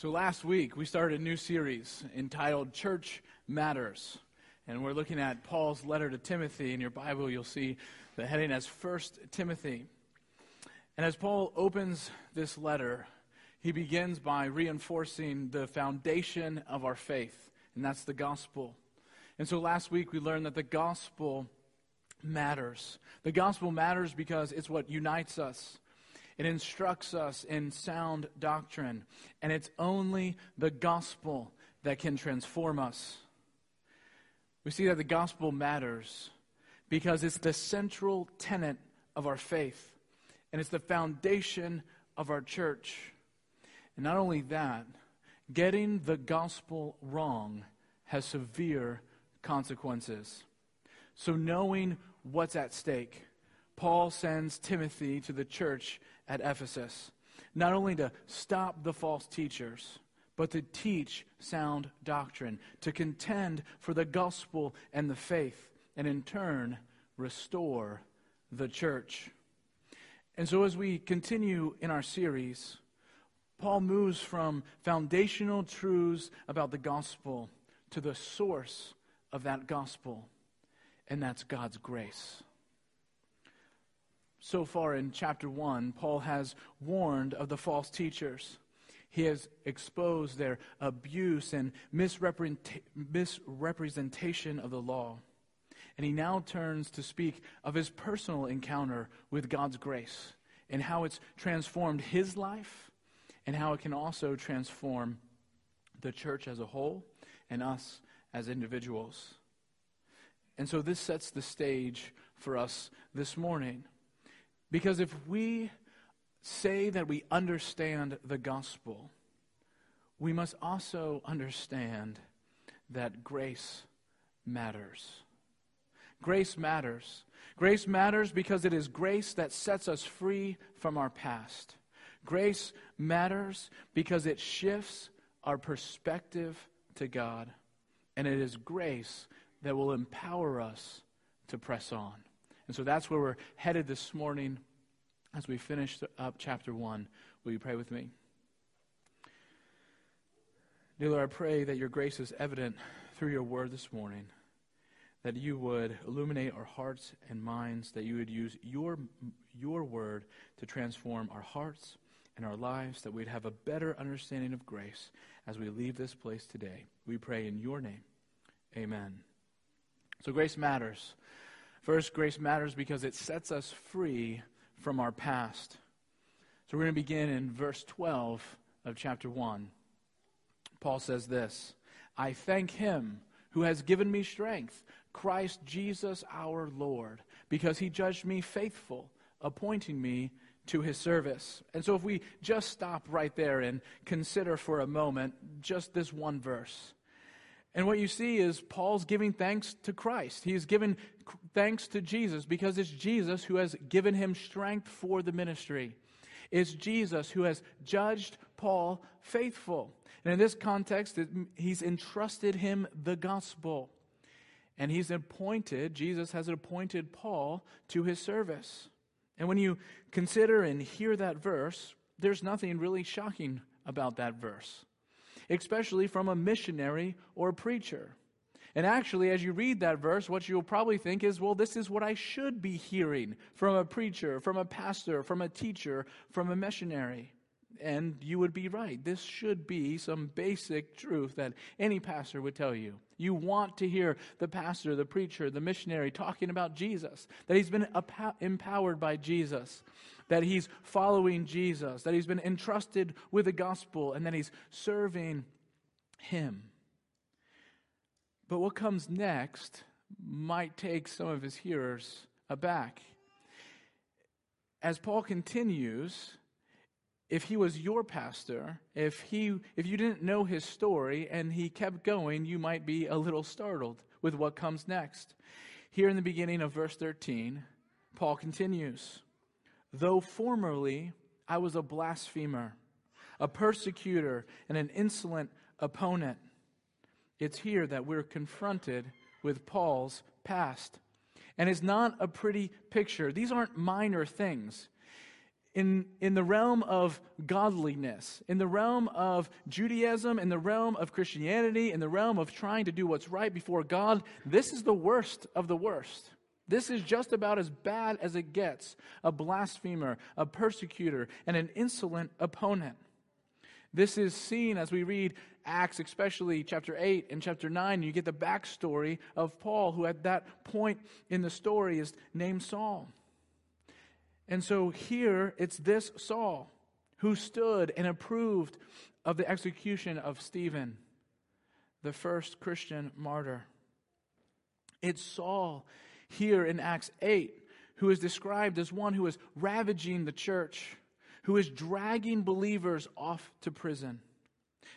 So last week we started a new series entitled Church Matters. And we're looking at Paul's letter to Timothy. In your Bible, you'll see the heading as First Timothy. And as Paul opens this letter, he begins by reinforcing the foundation of our faith, and that's the gospel. And so last week we learned that the gospel matters. The gospel matters because it's what unites us. It instructs us in sound doctrine, and it's only the gospel that can transform us. We see that the gospel matters because it's the central tenet of our faith, and it's the foundation of our church. And not only that, getting the gospel wrong has severe consequences. So, knowing what's at stake, Paul sends Timothy to the church at Ephesus, not only to stop the false teachers, but to teach sound doctrine, to contend for the gospel and the faith, and in turn, restore the church. And so, as we continue in our series, Paul moves from foundational truths about the gospel to the source of that gospel, and that's God's grace so far in chapter 1, Paul has warned of the false teachers. He has exposed their abuse and misrepresentation of the law. And he now turns to speak of his personal encounter with God's grace and how it's transformed his life and how it can also transform the church as a whole and us as individuals. And so this sets the stage for us this morning. Because if we say that we understand the gospel, we must also understand that grace matters. Grace matters. Grace matters because it is grace that sets us free from our past. Grace matters because it shifts our perspective to God. And it is grace that will empower us to press on. And so that's where we're headed this morning as we finish up chapter 1. Will you pray with me? Dear Lord, I pray that your grace is evident through your word this morning, that you would illuminate our hearts and minds, that you would use your, your word to transform our hearts and our lives, that we'd have a better understanding of grace as we leave this place today. We pray in your name. Amen. So, grace matters. First, grace matters because it sets us free from our past. So we're going to begin in verse 12 of chapter 1. Paul says this I thank him who has given me strength, Christ Jesus our Lord, because he judged me faithful, appointing me to his service. And so if we just stop right there and consider for a moment just this one verse. And what you see is Paul's giving thanks to Christ. He's given thanks to Jesus because it's Jesus who has given him strength for the ministry. It's Jesus who has judged Paul faithful. And in this context, he's entrusted him the gospel. And he's appointed, Jesus has appointed Paul to his service. And when you consider and hear that verse, there's nothing really shocking about that verse especially from a missionary or a preacher. And actually, as you read that verse, what you'll probably think is, well, this is what I should be hearing from a preacher, from a pastor, from a teacher, from a missionary. And you would be right. This should be some basic truth that any pastor would tell you. You want to hear the pastor, the preacher, the missionary talking about Jesus, that he's been empowered by Jesus, that he's following Jesus, that he's been entrusted with the gospel, and that he's serving him. But what comes next might take some of his hearers aback. As Paul continues, if he was your pastor, if he if you didn't know his story and he kept going, you might be a little startled with what comes next. Here in the beginning of verse 13, Paul continues. Though formerly I was a blasphemer, a persecutor, and an insolent opponent, it's here that we're confronted with Paul's past. And it's not a pretty picture. These aren't minor things. In, in the realm of godliness, in the realm of Judaism, in the realm of Christianity, in the realm of trying to do what's right before God, this is the worst of the worst. This is just about as bad as it gets a blasphemer, a persecutor, and an insolent opponent. This is seen as we read Acts, especially chapter 8 and chapter 9. You get the backstory of Paul, who at that point in the story is named Saul. And so here it's this Saul who stood and approved of the execution of Stephen, the first Christian martyr. It's Saul here in Acts 8 who is described as one who is ravaging the church, who is dragging believers off to prison.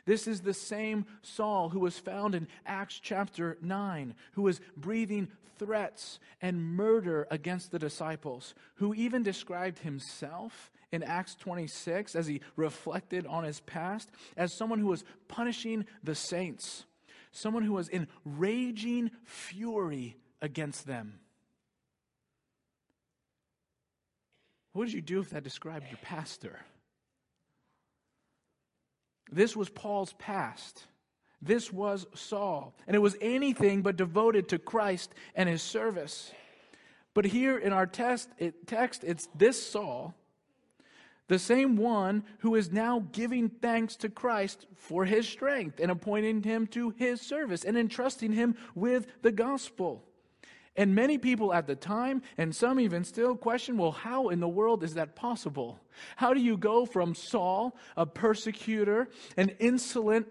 This is the same Saul who was found in Acts chapter 9, who was breathing threats and murder against the disciples, who even described himself in Acts 26 as he reflected on his past as someone who was punishing the saints, someone who was in raging fury against them. What would you do if that described your pastor? This was Paul's past. This was Saul. And it was anything but devoted to Christ and his service. But here in our test, it, text, it's this Saul, the same one who is now giving thanks to Christ for his strength and appointing him to his service and entrusting him with the gospel. And many people at the time, and some even still, question well, how in the world is that possible? How do you go from Saul, a persecutor, an insolent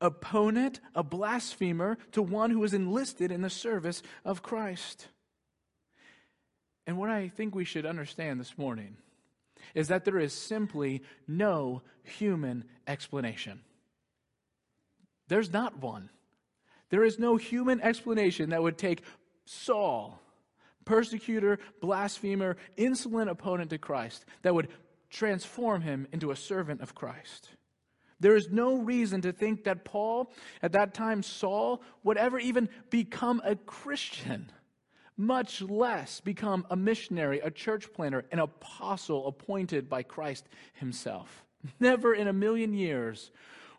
opponent, a blasphemer, to one who is enlisted in the service of Christ? And what I think we should understand this morning is that there is simply no human explanation. There's not one. There is no human explanation that would take Saul, persecutor, blasphemer, insolent opponent to Christ, that would transform him into a servant of Christ. There is no reason to think that Paul, at that time Saul, would ever even become a Christian, much less become a missionary, a church planter, an apostle appointed by Christ himself. Never in a million years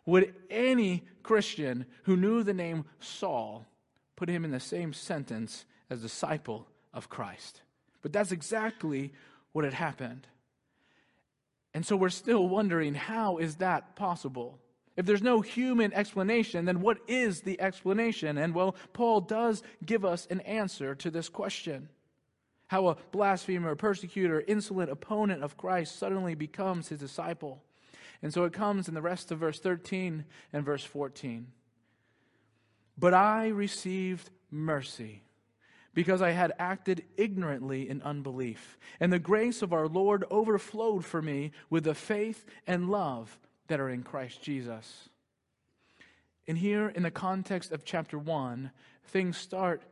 would any Christian who knew the name Saul put him in the same sentence as disciple of Christ. But that's exactly what had happened. And so we're still wondering how is that possible? If there's no human explanation, then what is the explanation? And well, Paul does give us an answer to this question. How a blasphemer, persecutor, insolent opponent of Christ suddenly becomes his disciple. And so it comes in the rest of verse 13 and verse 14. But I received mercy because I had acted ignorantly in unbelief. And the grace of our Lord overflowed for me with the faith and love that are in Christ Jesus. And here, in the context of chapter 1, things start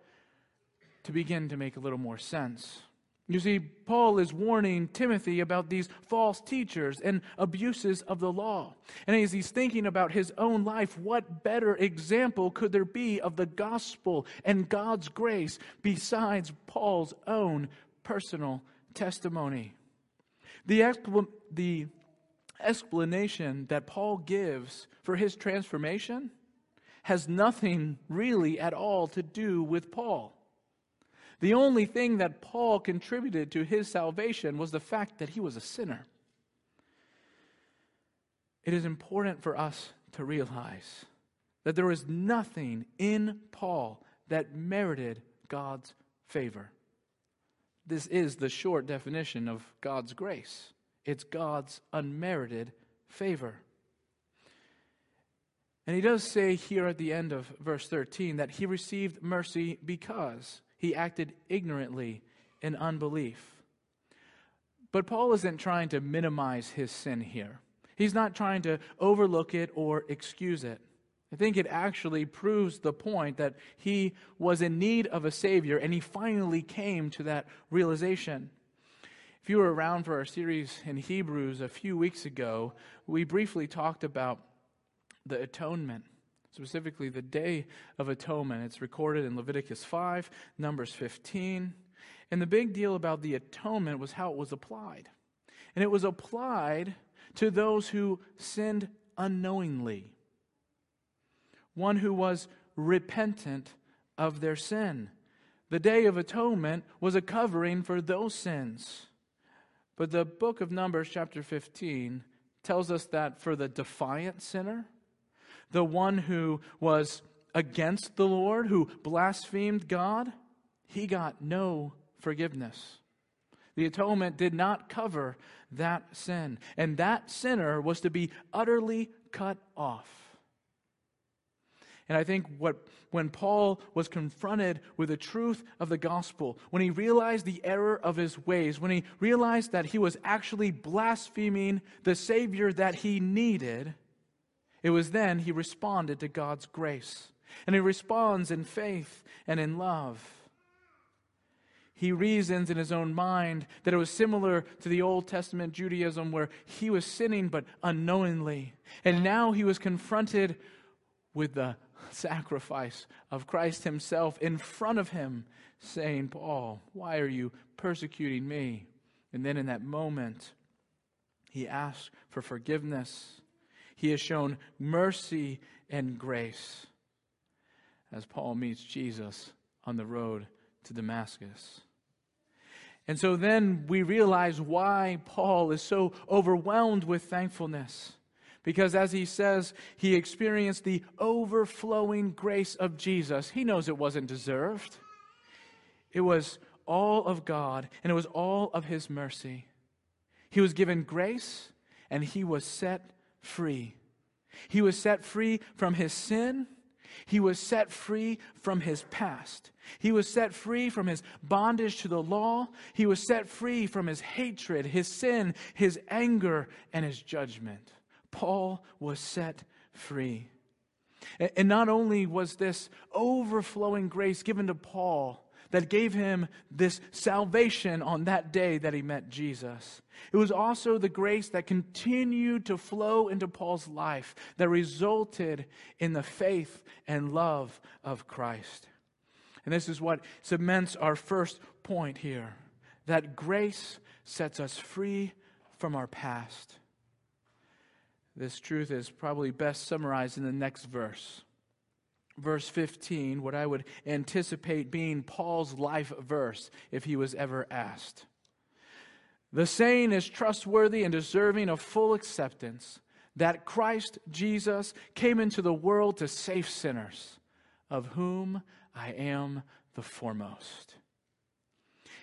to begin to make a little more sense. You see, Paul is warning Timothy about these false teachers and abuses of the law. And as he's thinking about his own life, what better example could there be of the gospel and God's grace besides Paul's own personal testimony? The, expl- the explanation that Paul gives for his transformation has nothing really at all to do with Paul. The only thing that Paul contributed to his salvation was the fact that he was a sinner. It is important for us to realize that there is nothing in Paul that merited God's favor. This is the short definition of God's grace it's God's unmerited favor. And he does say here at the end of verse 13 that he received mercy because he acted ignorantly in unbelief. But Paul isn't trying to minimize his sin here. He's not trying to overlook it or excuse it. I think it actually proves the point that he was in need of a Savior and he finally came to that realization. If you were around for our series in Hebrews a few weeks ago, we briefly talked about the atonement specifically the Day of Atonement. It's recorded in Leviticus 5, Numbers 15. And the big deal about the atonement was how it was applied. and it was applied to those who sinned unknowingly. One who was repentant of their sin. The Day of Atonement was a covering for those sins. But the book of Numbers, chapter 15, tells us that for the defiant sinner, the one who was against the Lord, who blasphemed God, he got no forgiveness. The atonement did not cover that sin, and that sinner was to be utterly cut off. And I think what, when Paul was confronted with the truth of the gospel, when he realized the error of his ways, when he realized that he was actually blaspheming the Savior that he needed, it was then he responded to God's grace. And he responds in faith and in love. He reasons in his own mind that it was similar to the Old Testament Judaism where he was sinning but unknowingly. And now he was confronted with the sacrifice of Christ himself in front of him, saying, Paul, why are you persecuting me? And then in that moment, he asks for forgiveness. He has shown mercy and grace as Paul meets Jesus on the road to Damascus. And so then we realize why Paul is so overwhelmed with thankfulness. Because as he says, he experienced the overflowing grace of Jesus. He knows it wasn't deserved, it was all of God, and it was all of his mercy. He was given grace, and he was set free. He was set free from his sin. He was set free from his past. He was set free from his bondage to the law. He was set free from his hatred, his sin, his anger, and his judgment. Paul was set free. And not only was this overflowing grace given to Paul that gave him this salvation on that day that he met Jesus, it was also the grace that continued to flow into Paul's life that resulted in the faith and love of Christ. And this is what cements our first point here that grace sets us free from our past. This truth is probably best summarized in the next verse. Verse 15, what I would anticipate being Paul's life verse if he was ever asked. The saying is trustworthy and deserving of full acceptance that Christ Jesus came into the world to save sinners, of whom I am the foremost.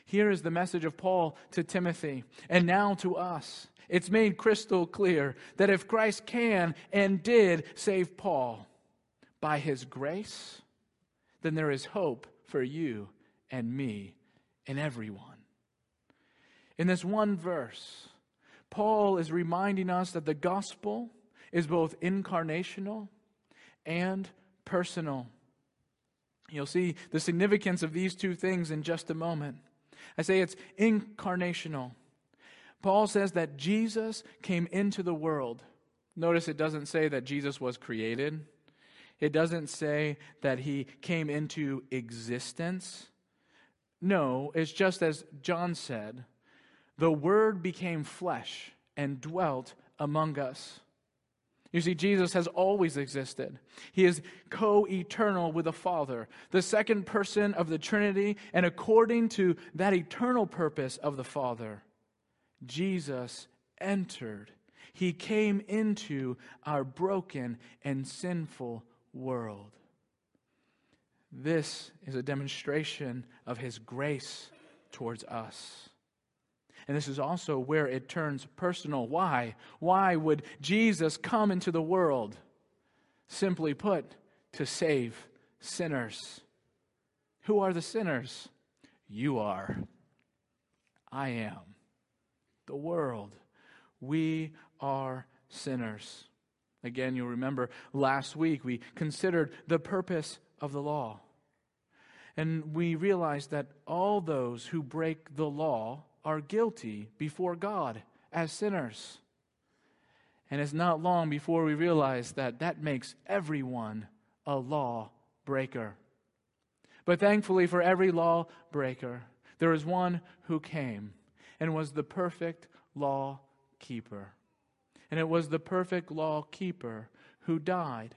Here is the message of Paul to Timothy and now to us. It's made crystal clear that if Christ can and did save Paul by his grace, then there is hope for you and me and everyone. In this one verse, Paul is reminding us that the gospel is both incarnational and personal. You'll see the significance of these two things in just a moment. I say it's incarnational. Paul says that Jesus came into the world. Notice it doesn't say that Jesus was created, it doesn't say that he came into existence. No, it's just as John said the Word became flesh and dwelt among us. You see, Jesus has always existed. He is co eternal with the Father, the second person of the Trinity, and according to that eternal purpose of the Father, Jesus entered. He came into our broken and sinful world. This is a demonstration of His grace towards us. And this is also where it turns personal. Why? Why would Jesus come into the world? Simply put, to save sinners. Who are the sinners? You are. I am. The world. We are sinners. Again, you'll remember last week we considered the purpose of the law. And we realized that all those who break the law are guilty before God as sinners. And it's not long before we realize that that makes everyone a law breaker. But thankfully, for every law breaker, there is one who came and was the perfect law keeper. And it was the perfect law keeper who died.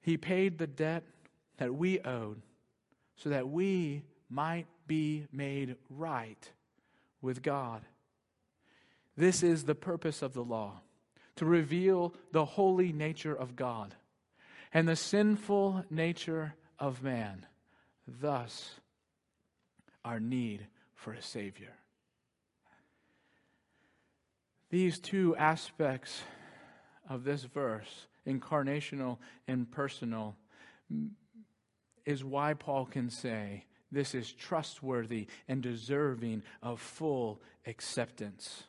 He paid the debt that we owed so that we might be made right with God. This is the purpose of the law to reveal the holy nature of God and the sinful nature of man, thus, our need for a Savior. These two aspects of this verse, incarnational and personal, is why Paul can say this is trustworthy and deserving of full acceptance.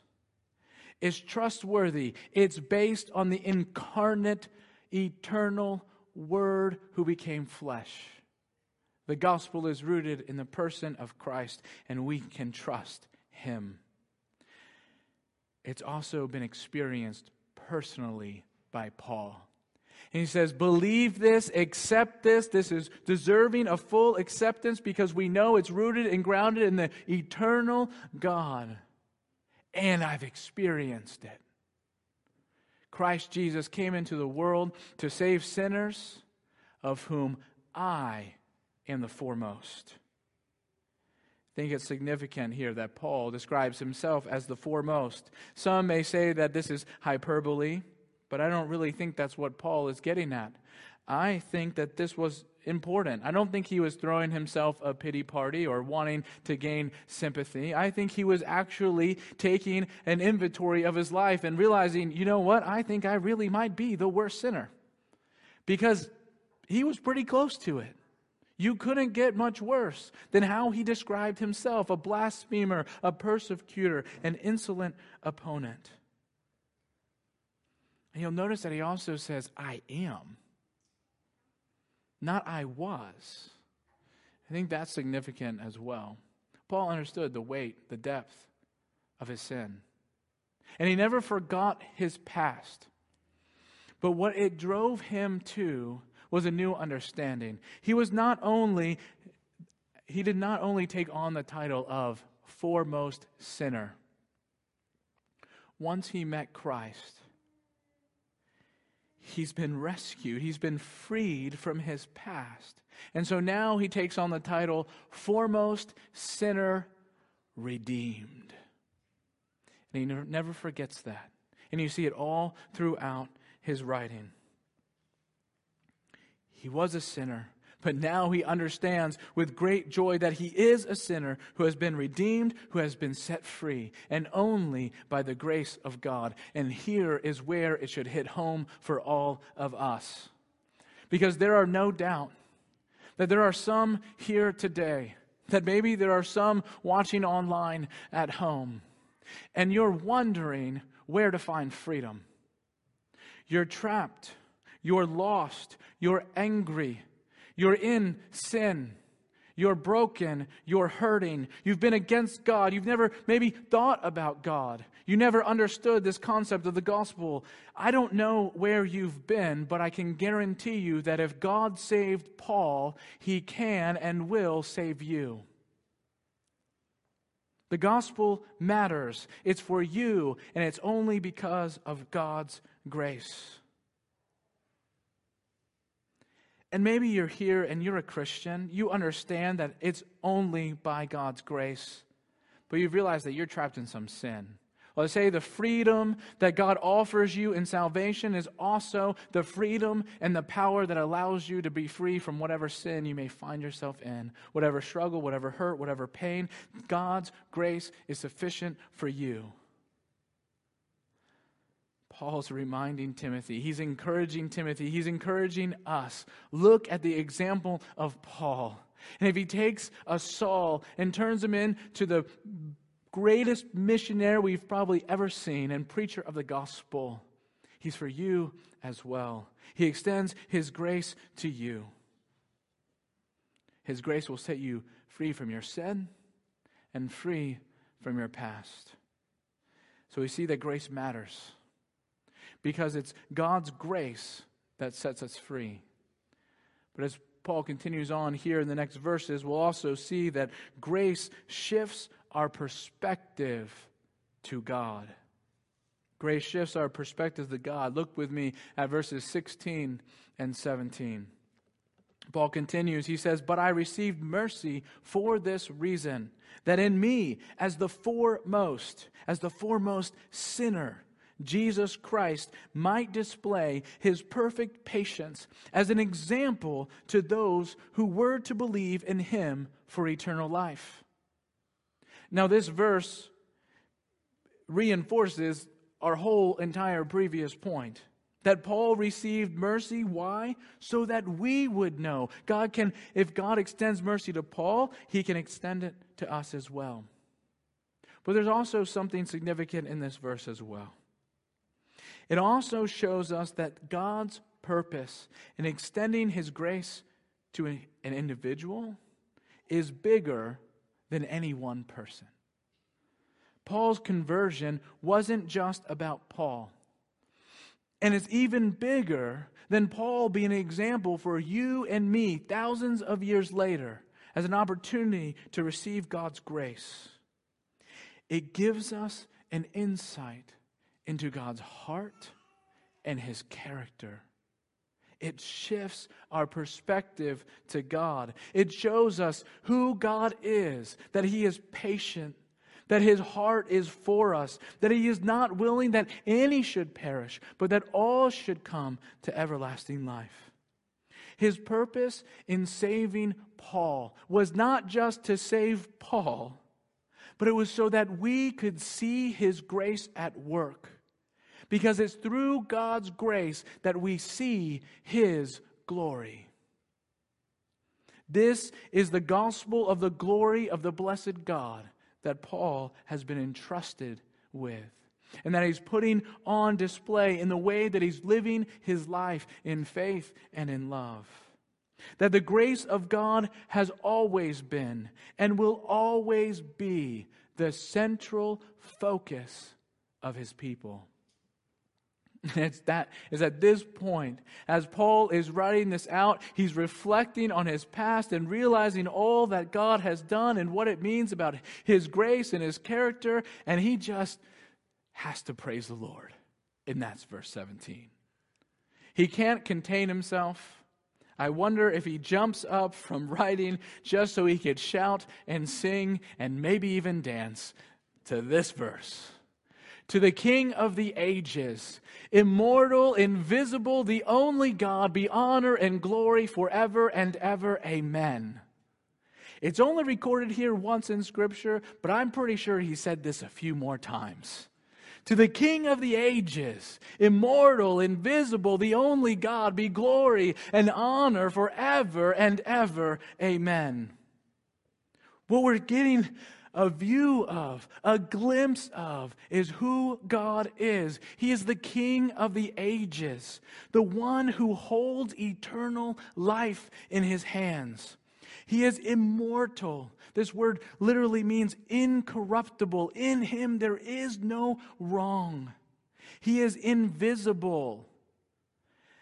It's trustworthy. It's based on the incarnate, eternal Word who became flesh. The gospel is rooted in the person of Christ, and we can trust Him. It's also been experienced personally by Paul. And he says, Believe this, accept this. This is deserving of full acceptance because we know it's rooted and grounded in the eternal God. And I've experienced it. Christ Jesus came into the world to save sinners, of whom I am the foremost. I think it's significant here that Paul describes himself as the foremost. Some may say that this is hyperbole. But I don't really think that's what Paul is getting at. I think that this was important. I don't think he was throwing himself a pity party or wanting to gain sympathy. I think he was actually taking an inventory of his life and realizing, you know what? I think I really might be the worst sinner. Because he was pretty close to it. You couldn't get much worse than how he described himself a blasphemer, a persecutor, an insolent opponent. And you'll notice that he also says, I am, not I was. I think that's significant as well. Paul understood the weight, the depth of his sin. And he never forgot his past. But what it drove him to was a new understanding. He was not only he did not only take on the title of foremost sinner. Once he met Christ, he's been rescued, he's been freed from his past. And so now he takes on the title Foremost Sinner Redeemed. And he never forgets that. And you see it all throughout his writing. He was a sinner, but now he understands with great joy that he is a sinner who has been redeemed, who has been set free, and only by the grace of God. And here is where it should hit home for all of us. Because there are no doubt that there are some here today, that maybe there are some watching online at home, and you're wondering where to find freedom. You're trapped, you're lost, you're angry you're in sin. You're broken. You're hurting. You've been against God. You've never maybe thought about God. You never understood this concept of the gospel. I don't know where you've been, but I can guarantee you that if God saved Paul, he can and will save you. The gospel matters. It's for you, and it's only because of God's grace. And maybe you're here and you're a Christian. You understand that it's only by God's grace, but you've realized that you're trapped in some sin. Well, I say the freedom that God offers you in salvation is also the freedom and the power that allows you to be free from whatever sin you may find yourself in, whatever struggle, whatever hurt, whatever pain. God's grace is sufficient for you. Paul's reminding Timothy. He's encouraging Timothy. He's encouraging us. Look at the example of Paul. And if he takes a Saul and turns him into the greatest missionary we've probably ever seen and preacher of the gospel, he's for you as well. He extends his grace to you. His grace will set you free from your sin and free from your past. So we see that grace matters because it's God's grace that sets us free. But as Paul continues on here in the next verses, we'll also see that grace shifts our perspective to God. Grace shifts our perspective to God. Look with me at verses 16 and 17. Paul continues, he says, But I received mercy for this reason, that in me, as the foremost, as the foremost sinner, Jesus Christ might display his perfect patience as an example to those who were to believe in him for eternal life. Now, this verse reinforces our whole entire previous point. That Paul received mercy. Why? So that we would know. God can, if God extends mercy to Paul, he can extend it to us as well. But there's also something significant in this verse as well. It also shows us that God's purpose in extending his grace to an individual is bigger than any one person. Paul's conversion wasn't just about Paul. And it's even bigger than Paul being an example for you and me thousands of years later as an opportunity to receive God's grace. It gives us an insight into God's heart and his character. It shifts our perspective to God. It shows us who God is, that he is patient, that his heart is for us, that he is not willing that any should perish, but that all should come to everlasting life. His purpose in saving Paul was not just to save Paul, but it was so that we could see his grace at work because it's through God's grace that we see His glory. This is the gospel of the glory of the blessed God that Paul has been entrusted with, and that he's putting on display in the way that he's living his life in faith and in love. That the grace of God has always been and will always be the central focus of his people. It's that is at this point, as Paul is writing this out, he's reflecting on his past and realizing all that God has done and what it means about his grace and his character, and he just has to praise the Lord. And that's verse 17. He can't contain himself. I wonder if he jumps up from writing just so he could shout and sing and maybe even dance to this verse to the King of the ages, immortal, invisible, the only God, be honor and glory forever and ever. Amen. It's only recorded here once in Scripture, but I'm pretty sure he said this a few more times. To the King of the ages, immortal, invisible, the only God, be glory and honor forever and ever. Amen. What we're getting a view of, a glimpse of, is who God is. He is the King of the ages, the one who holds eternal life in his hands. He is immortal. This word literally means incorruptible. In him there is no wrong. He is invisible.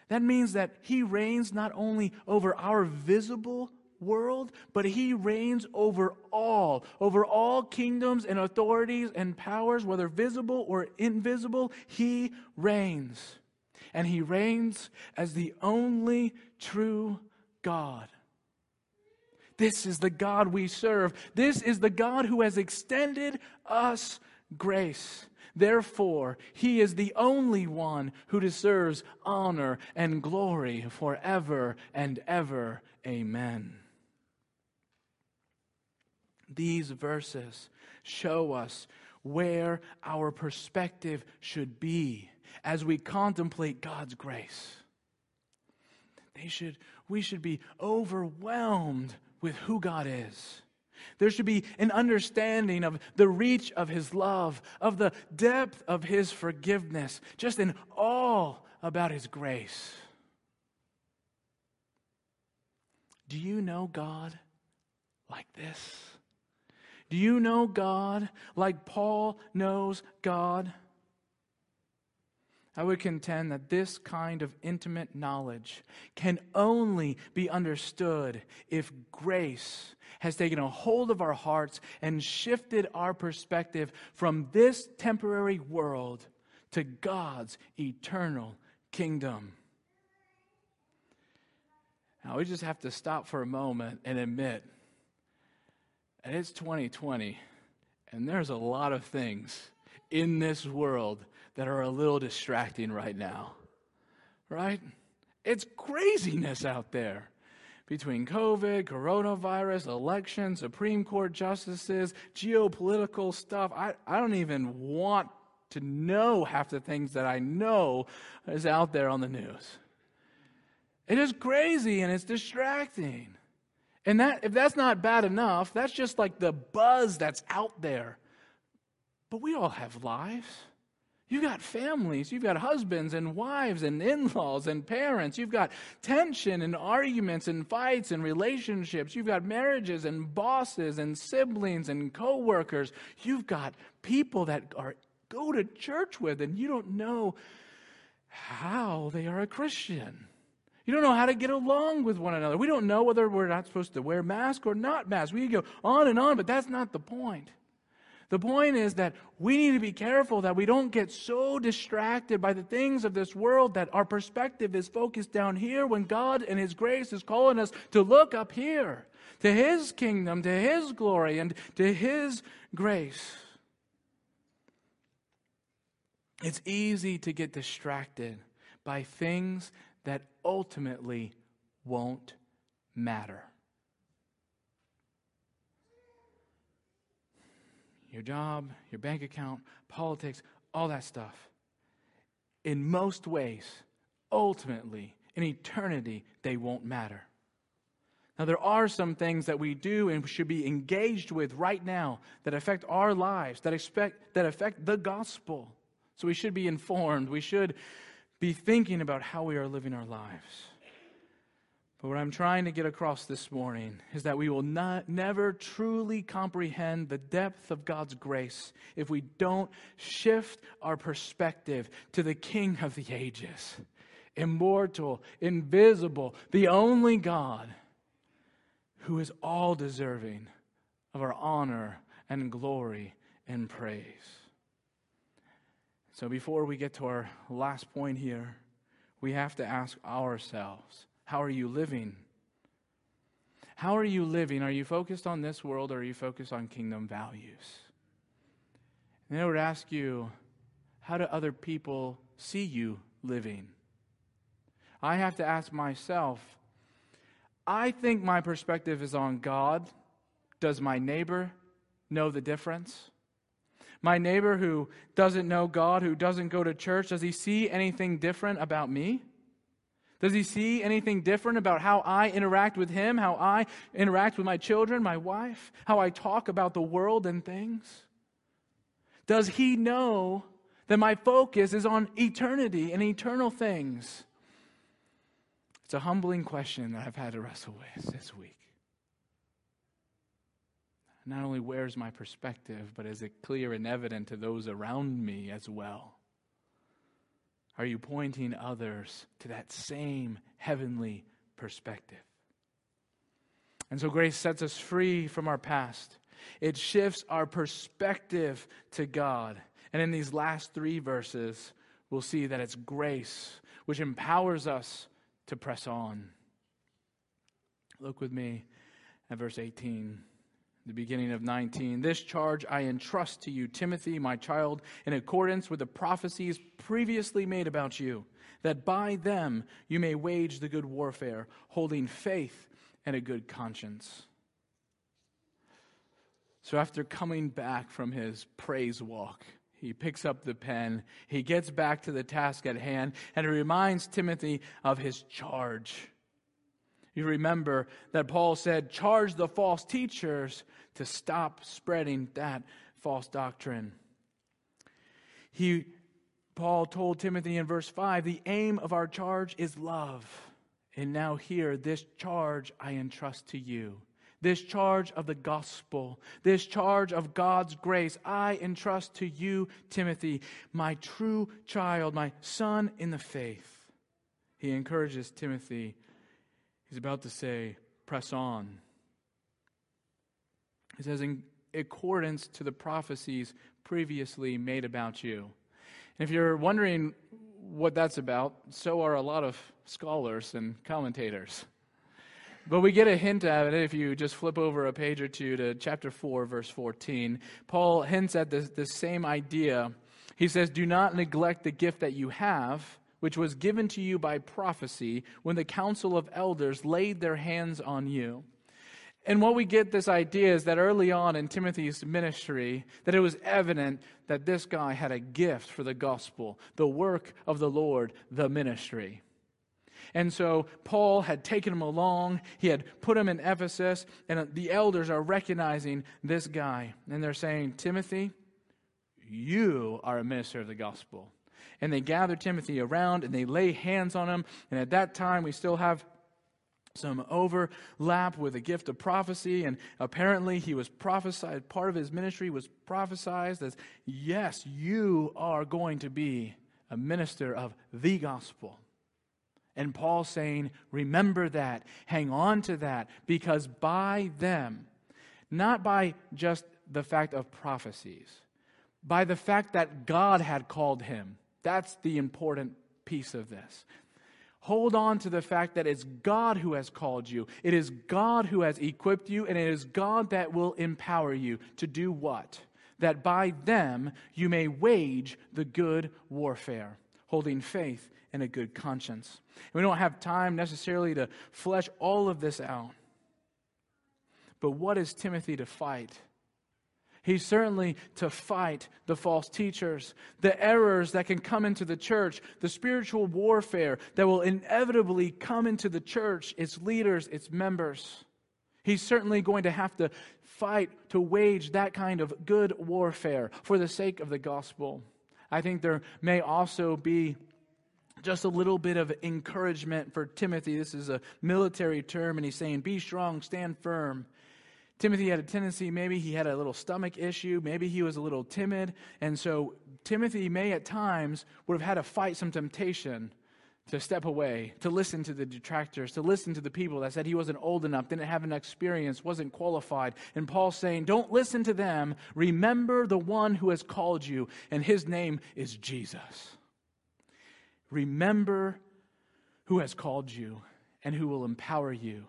That means that he reigns not only over our visible world, but he reigns over all, over all kingdoms and authorities and powers, whether visible or invisible. He reigns. And he reigns as the only true God. This is the God we serve. This is the God who has extended us grace. Therefore, he is the only one who deserves honor and glory forever and ever. Amen. These verses show us where our perspective should be as we contemplate God's grace. They should, we should be overwhelmed with who God is. There should be an understanding of the reach of His love, of the depth of His forgiveness, just in awe about His grace. Do you know God like this? Do you know God like Paul knows God? I would contend that this kind of intimate knowledge can only be understood if grace has taken a hold of our hearts and shifted our perspective from this temporary world to God's eternal kingdom. Now, we just have to stop for a moment and admit that it's 2020, and there's a lot of things in this world that are a little distracting right now. Right? It's craziness out there between COVID, coronavirus, elections, Supreme Court justices, geopolitical stuff. I, I don't even want to know half the things that I know is out there on the news. It is crazy and it's distracting. And that if that's not bad enough, that's just like the buzz that's out there. But we all have lives. You've got families, you've got husbands and wives and in laws and parents. You've got tension and arguments and fights and relationships. You've got marriages and bosses and siblings and coworkers. You've got people that are go to church with and you don't know how they are a Christian. You don't know how to get along with one another. We don't know whether we're not supposed to wear masks or not masks. We go on and on, but that's not the point. The point is that we need to be careful that we don't get so distracted by the things of this world that our perspective is focused down here when God and His grace is calling us to look up here to His kingdom, to His glory, and to His grace. It's easy to get distracted by things that ultimately won't matter. your job, your bank account, politics, all that stuff. In most ways, ultimately, in eternity, they won't matter. Now, there are some things that we do and should be engaged with right now that affect our lives, that, expect, that affect the gospel. So we should be informed. We should be thinking about how we are living our lives. But what I'm trying to get across this morning is that we will not, never truly comprehend the depth of God's grace if we don't shift our perspective to the King of the ages, immortal, invisible, the only God who is all deserving of our honor and glory and praise. So before we get to our last point here, we have to ask ourselves how are you living? How are you living? Are you focused on this world or are you focused on kingdom values? And I would ask you, how do other people see you living? I have to ask myself, I think my perspective is on God. Does my neighbor know the difference? My neighbor who doesn't know God, who doesn't go to church, does he see anything different about me? Does he see anything different about how I interact with him, how I interact with my children, my wife, how I talk about the world and things? Does he know that my focus is on eternity and eternal things? It's a humbling question that I've had to wrestle with this week. Not only where's my perspective, but is it clear and evident to those around me as well? Are you pointing others to that same heavenly perspective? And so grace sets us free from our past. It shifts our perspective to God. And in these last three verses, we'll see that it's grace which empowers us to press on. Look with me at verse 18 the beginning of 19. This charge I entrust to you, Timothy, my child, in accordance with the prophecies previously made about you, that by them you may wage the good warfare, holding faith and a good conscience. So, after coming back from his praise walk, he picks up the pen, he gets back to the task at hand, and he reminds Timothy of his charge. You remember that Paul said, charge the false teachers to stop spreading that false doctrine. He, Paul told Timothy in verse 5, the aim of our charge is love. And now here, this charge I entrust to you. this charge of the gospel, this charge of God's grace, I entrust to you, Timothy, my true child, my son in the faith. He encourages Timothy. He's about to say, press on. He says, in accordance to the prophecies previously made about you. And if you're wondering what that's about, so are a lot of scholars and commentators. But we get a hint at it if you just flip over a page or two to chapter 4, verse 14. Paul hints at this same idea. He says, Do not neglect the gift that you have, which was given to you by prophecy when the council of elders laid their hands on you. And what we get this idea is that early on in Timothy's ministry, that it was evident that this guy had a gift for the gospel, the work of the Lord, the ministry. And so Paul had taken him along, he had put him in Ephesus, and the elders are recognizing this guy. And they're saying, Timothy, you are a minister of the gospel. And they gather Timothy around and they lay hands on him. And at that time, we still have some overlap with the gift of prophecy, and apparently he was prophesied, part of his ministry was prophesied as, yes, you are going to be a minister of the gospel. And Paul saying, remember that, hang on to that, because by them, not by just the fact of prophecies, by the fact that God had called him, that's the important piece of this. Hold on to the fact that it's God who has called you. It is God who has equipped you, and it is God that will empower you to do what? That by them you may wage the good warfare, holding faith and a good conscience. We don't have time necessarily to flesh all of this out. But what is Timothy to fight? He's certainly to fight the false teachers, the errors that can come into the church, the spiritual warfare that will inevitably come into the church, its leaders, its members. He's certainly going to have to fight to wage that kind of good warfare for the sake of the gospel. I think there may also be just a little bit of encouragement for Timothy. This is a military term, and he's saying, Be strong, stand firm. Timothy had a tendency, maybe he had a little stomach issue, maybe he was a little timid, and so Timothy may at times would have had to fight some temptation to step away, to listen to the detractors, to listen to the people that said he wasn't old enough, didn't have an experience, wasn't qualified. And Paul's saying, Don't listen to them. Remember the one who has called you, and his name is Jesus. Remember who has called you and who will empower you.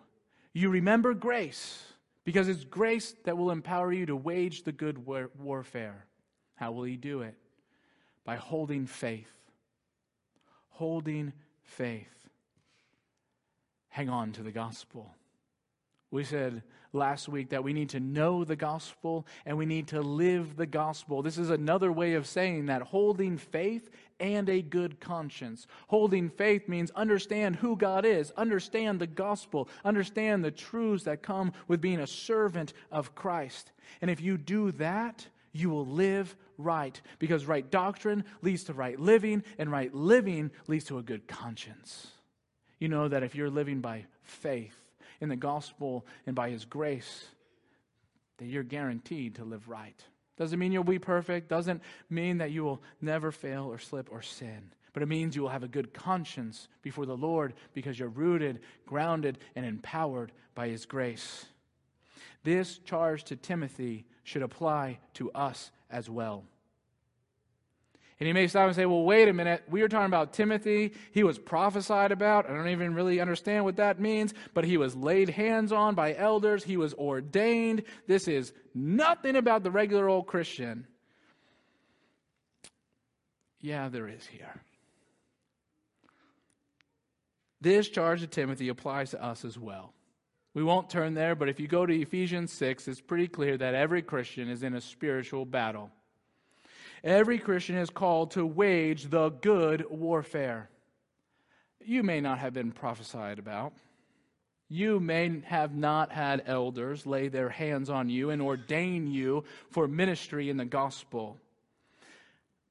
You remember grace because it's grace that will empower you to wage the good war- warfare. How will he do it? By holding faith. Holding faith. Hang on to the gospel. We said last week that we need to know the gospel and we need to live the gospel. This is another way of saying that holding faith and a good conscience. Holding faith means understand who God is, understand the gospel, understand the truths that come with being a servant of Christ. And if you do that, you will live right because right doctrine leads to right living, and right living leads to a good conscience. You know that if you're living by faith, in the gospel and by his grace that you're guaranteed to live right. Doesn't mean you'll be perfect, doesn't mean that you will never fail or slip or sin. But it means you will have a good conscience before the Lord because you're rooted, grounded, and empowered by His grace. This charge to Timothy should apply to us as well. And he may stop and say, well, wait a minute. We were talking about Timothy. He was prophesied about. I don't even really understand what that means, but he was laid hands on by elders. He was ordained. This is nothing about the regular old Christian. Yeah, there is here. This charge to Timothy applies to us as well. We won't turn there, but if you go to Ephesians 6, it's pretty clear that every Christian is in a spiritual battle. Every Christian is called to wage the good warfare. You may not have been prophesied about. You may have not had elders lay their hands on you and ordain you for ministry in the gospel.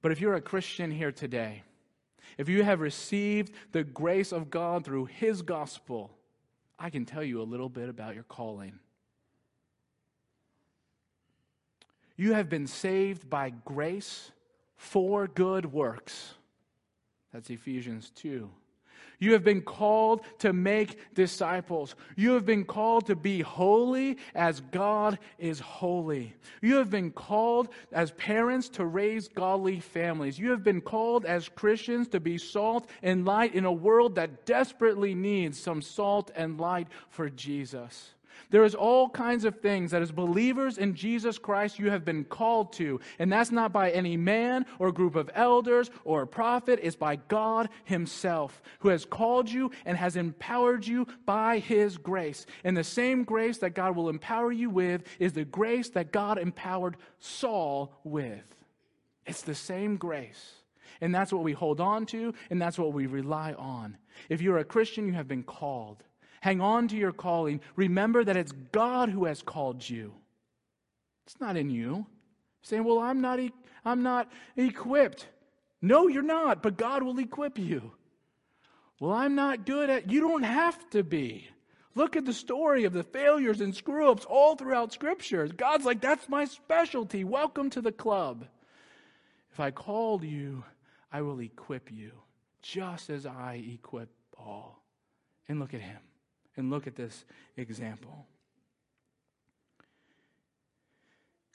But if you're a Christian here today, if you have received the grace of God through His gospel, I can tell you a little bit about your calling. You have been saved by grace for good works. That's Ephesians 2. You have been called to make disciples. You have been called to be holy as God is holy. You have been called as parents to raise godly families. You have been called as Christians to be salt and light in a world that desperately needs some salt and light for Jesus. There is all kinds of things that as believers in Jesus Christ you have been called to. And that's not by any man or group of elders or a prophet. It's by God himself who has called you and has empowered you by his grace. And the same grace that God will empower you with is the grace that God empowered Saul with. It's the same grace. And that's what we hold on to, and that's what we rely on. If you're a Christian, you have been called. Hang on to your calling. Remember that it's God who has called you. It's not in you. Saying, well, I'm not, e- I'm not equipped. No, you're not, but God will equip you. Well, I'm not good at, you don't have to be. Look at the story of the failures and screw ups all throughout Scripture. God's like, that's my specialty. Welcome to the club. If I called you, I will equip you, just as I equip Paul. And look at him and look at this example.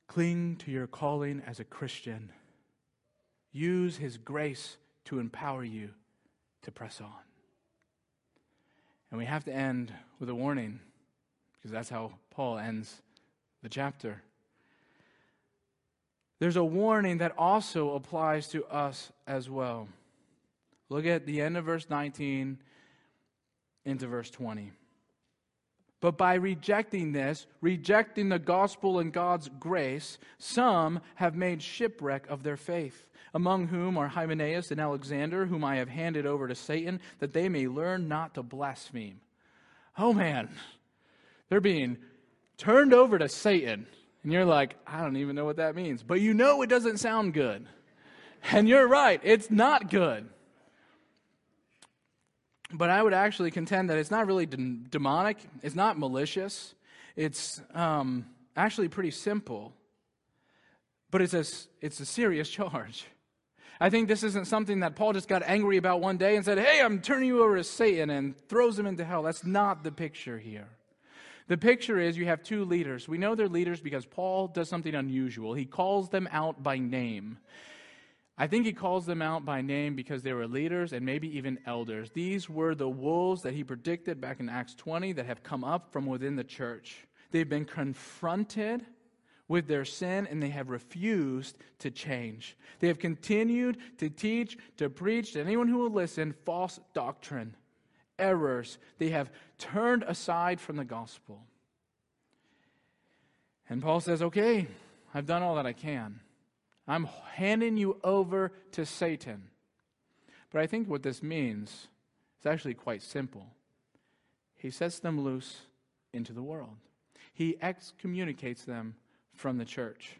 Cling to your calling as a Christian. Use his grace to empower you to press on. And we have to end with a warning, because that's how Paul ends the chapter. There's a warning that also applies to us as well. Look at the end of verse 19 into verse 20. But by rejecting this, rejecting the gospel and God's grace, some have made shipwreck of their faith, among whom are Hymenaeus and Alexander, whom I have handed over to Satan, that they may learn not to blaspheme. Oh man, they're being turned over to Satan. And you're like, I don't even know what that means. But you know it doesn't sound good. And you're right, it's not good. But I would actually contend that it's not really de- demonic, it's not malicious, it's um, actually pretty simple. But it's a, it's a serious charge. I think this isn't something that Paul just got angry about one day and said, Hey, I'm turning you over to Satan and throws him into hell. That's not the picture here. The picture is you have two leaders. We know they're leaders because Paul does something unusual. He calls them out by name. I think he calls them out by name because they were leaders and maybe even elders. These were the wolves that he predicted back in Acts 20 that have come up from within the church. They've been confronted with their sin and they have refused to change. They have continued to teach, to preach to anyone who will listen false doctrine, errors. They have turned aside from the gospel. And Paul says, Okay, I've done all that I can. I'm handing you over to Satan. But I think what this means is actually quite simple. He sets them loose into the world, he excommunicates them from the church.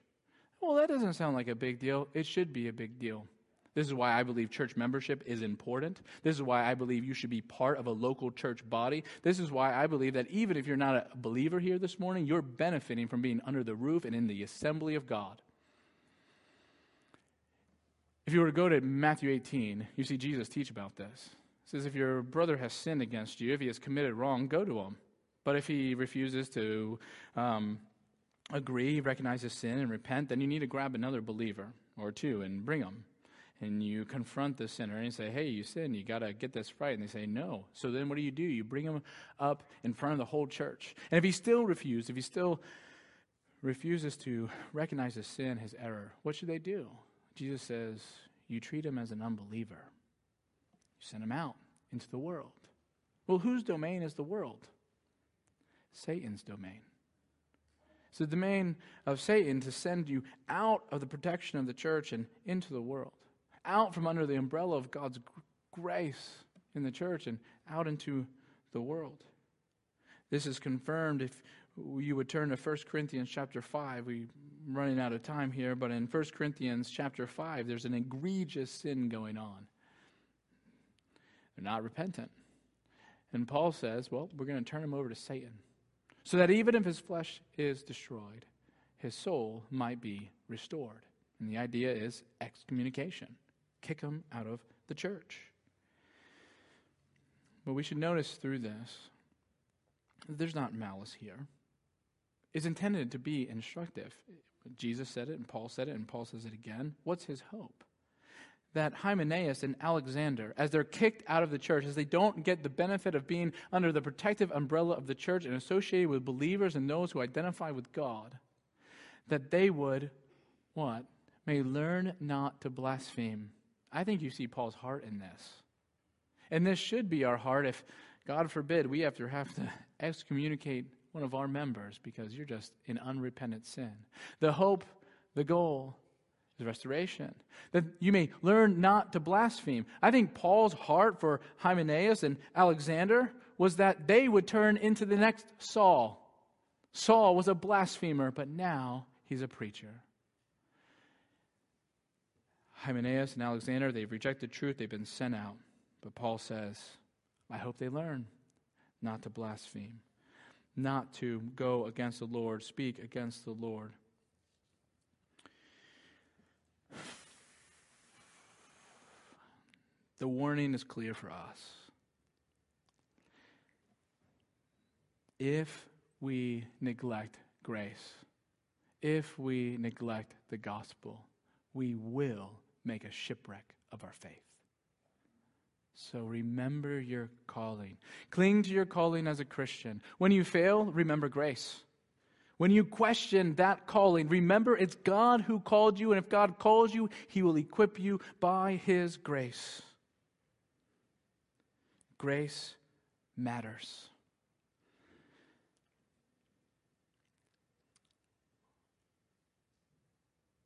Well, that doesn't sound like a big deal. It should be a big deal. This is why I believe church membership is important. This is why I believe you should be part of a local church body. This is why I believe that even if you're not a believer here this morning, you're benefiting from being under the roof and in the assembly of God. If you were to go to Matthew 18, you see Jesus teach about this. He says, If your brother has sinned against you, if he has committed wrong, go to him. But if he refuses to um, agree, recognize his sin, and repent, then you need to grab another believer or two and bring them. And you confront the sinner and you say, Hey, you sinned. You got to get this right. And they say, No. So then what do you do? You bring him up in front of the whole church. And if he still refuses, if he still refuses to recognize his sin, his error, what should they do? Jesus says, You treat him as an unbeliever. You send him out into the world. Well, whose domain is the world? Satan's domain. It's the domain of Satan to send you out of the protection of the church and into the world, out from under the umbrella of God's grace in the church and out into the world. This is confirmed if you would turn to 1 Corinthians chapter 5. We're running out of time here, but in 1 Corinthians chapter 5, there's an egregious sin going on. They're not repentant. And Paul says, well, we're going to turn him over to Satan. So that even if his flesh is destroyed, his soul might be restored. And the idea is excommunication kick him out of the church. But we should notice through this that there's not malice here. It's intended to be instructive. Jesus said it, and Paul said it, and Paul says it again. What's his hope? That Hymenaeus and Alexander, as they're kicked out of the church, as they don't get the benefit of being under the protective umbrella of the church and associated with believers and those who identify with God, that they would, what? May learn not to blaspheme. I think you see Paul's heart in this. And this should be our heart if, God forbid, we have to have to excommunicate one of our members because you're just in unrepentant sin. The hope, the goal is restoration. That you may learn not to blaspheme. I think Paul's heart for Hymenaeus and Alexander was that they would turn into the next Saul. Saul was a blasphemer, but now he's a preacher. Hymenaeus and Alexander, they've rejected truth, they've been sent out. But Paul says, I hope they learn not to blaspheme, not to go against the Lord, speak against the Lord. The warning is clear for us. If we neglect grace, if we neglect the gospel, we will make a shipwreck of our faith. So remember your calling. Cling to your calling as a Christian. When you fail, remember grace. When you question that calling, remember it's God who called you, and if God calls you, He will equip you by His grace. Grace matters.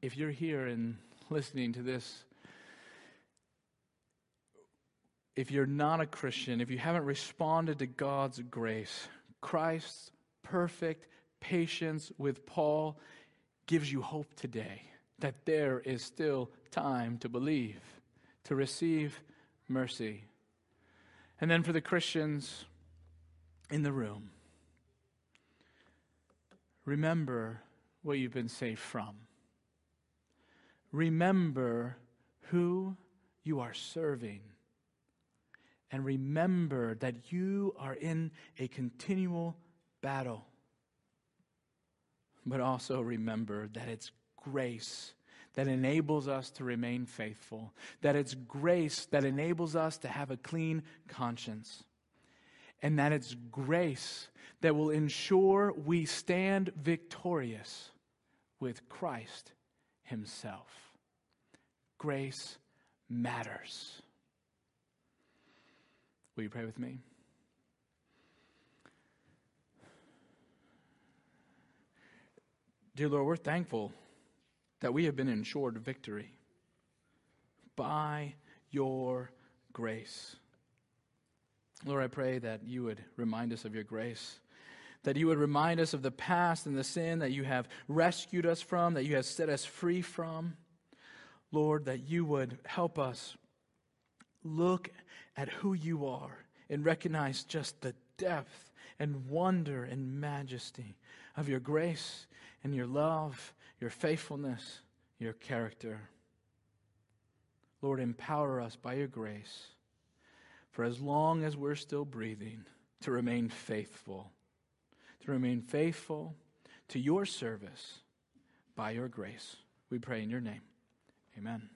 If you're here and listening to this, if you're not a Christian, if you haven't responded to God's grace, Christ's perfect patience with Paul gives you hope today that there is still time to believe, to receive mercy. And then for the Christians in the room, remember what you've been saved from. Remember who you are serving. And remember that you are in a continual battle. But also remember that it's grace that enables us to remain faithful, that it's grace that enables us to have a clean conscience, and that it's grace that will ensure we stand victorious with Christ Himself. Grace matters. Will you pray with me? Dear Lord, we're thankful that we have been ensured victory by your grace. Lord, I pray that you would remind us of your grace, that you would remind us of the past and the sin that you have rescued us from, that you have set us free from. Lord, that you would help us look at who you are and recognize just the depth and wonder and majesty of your grace and your love, your faithfulness, your character. Lord, empower us by your grace for as long as we're still breathing to remain faithful, to remain faithful to your service by your grace. We pray in your name. Amen.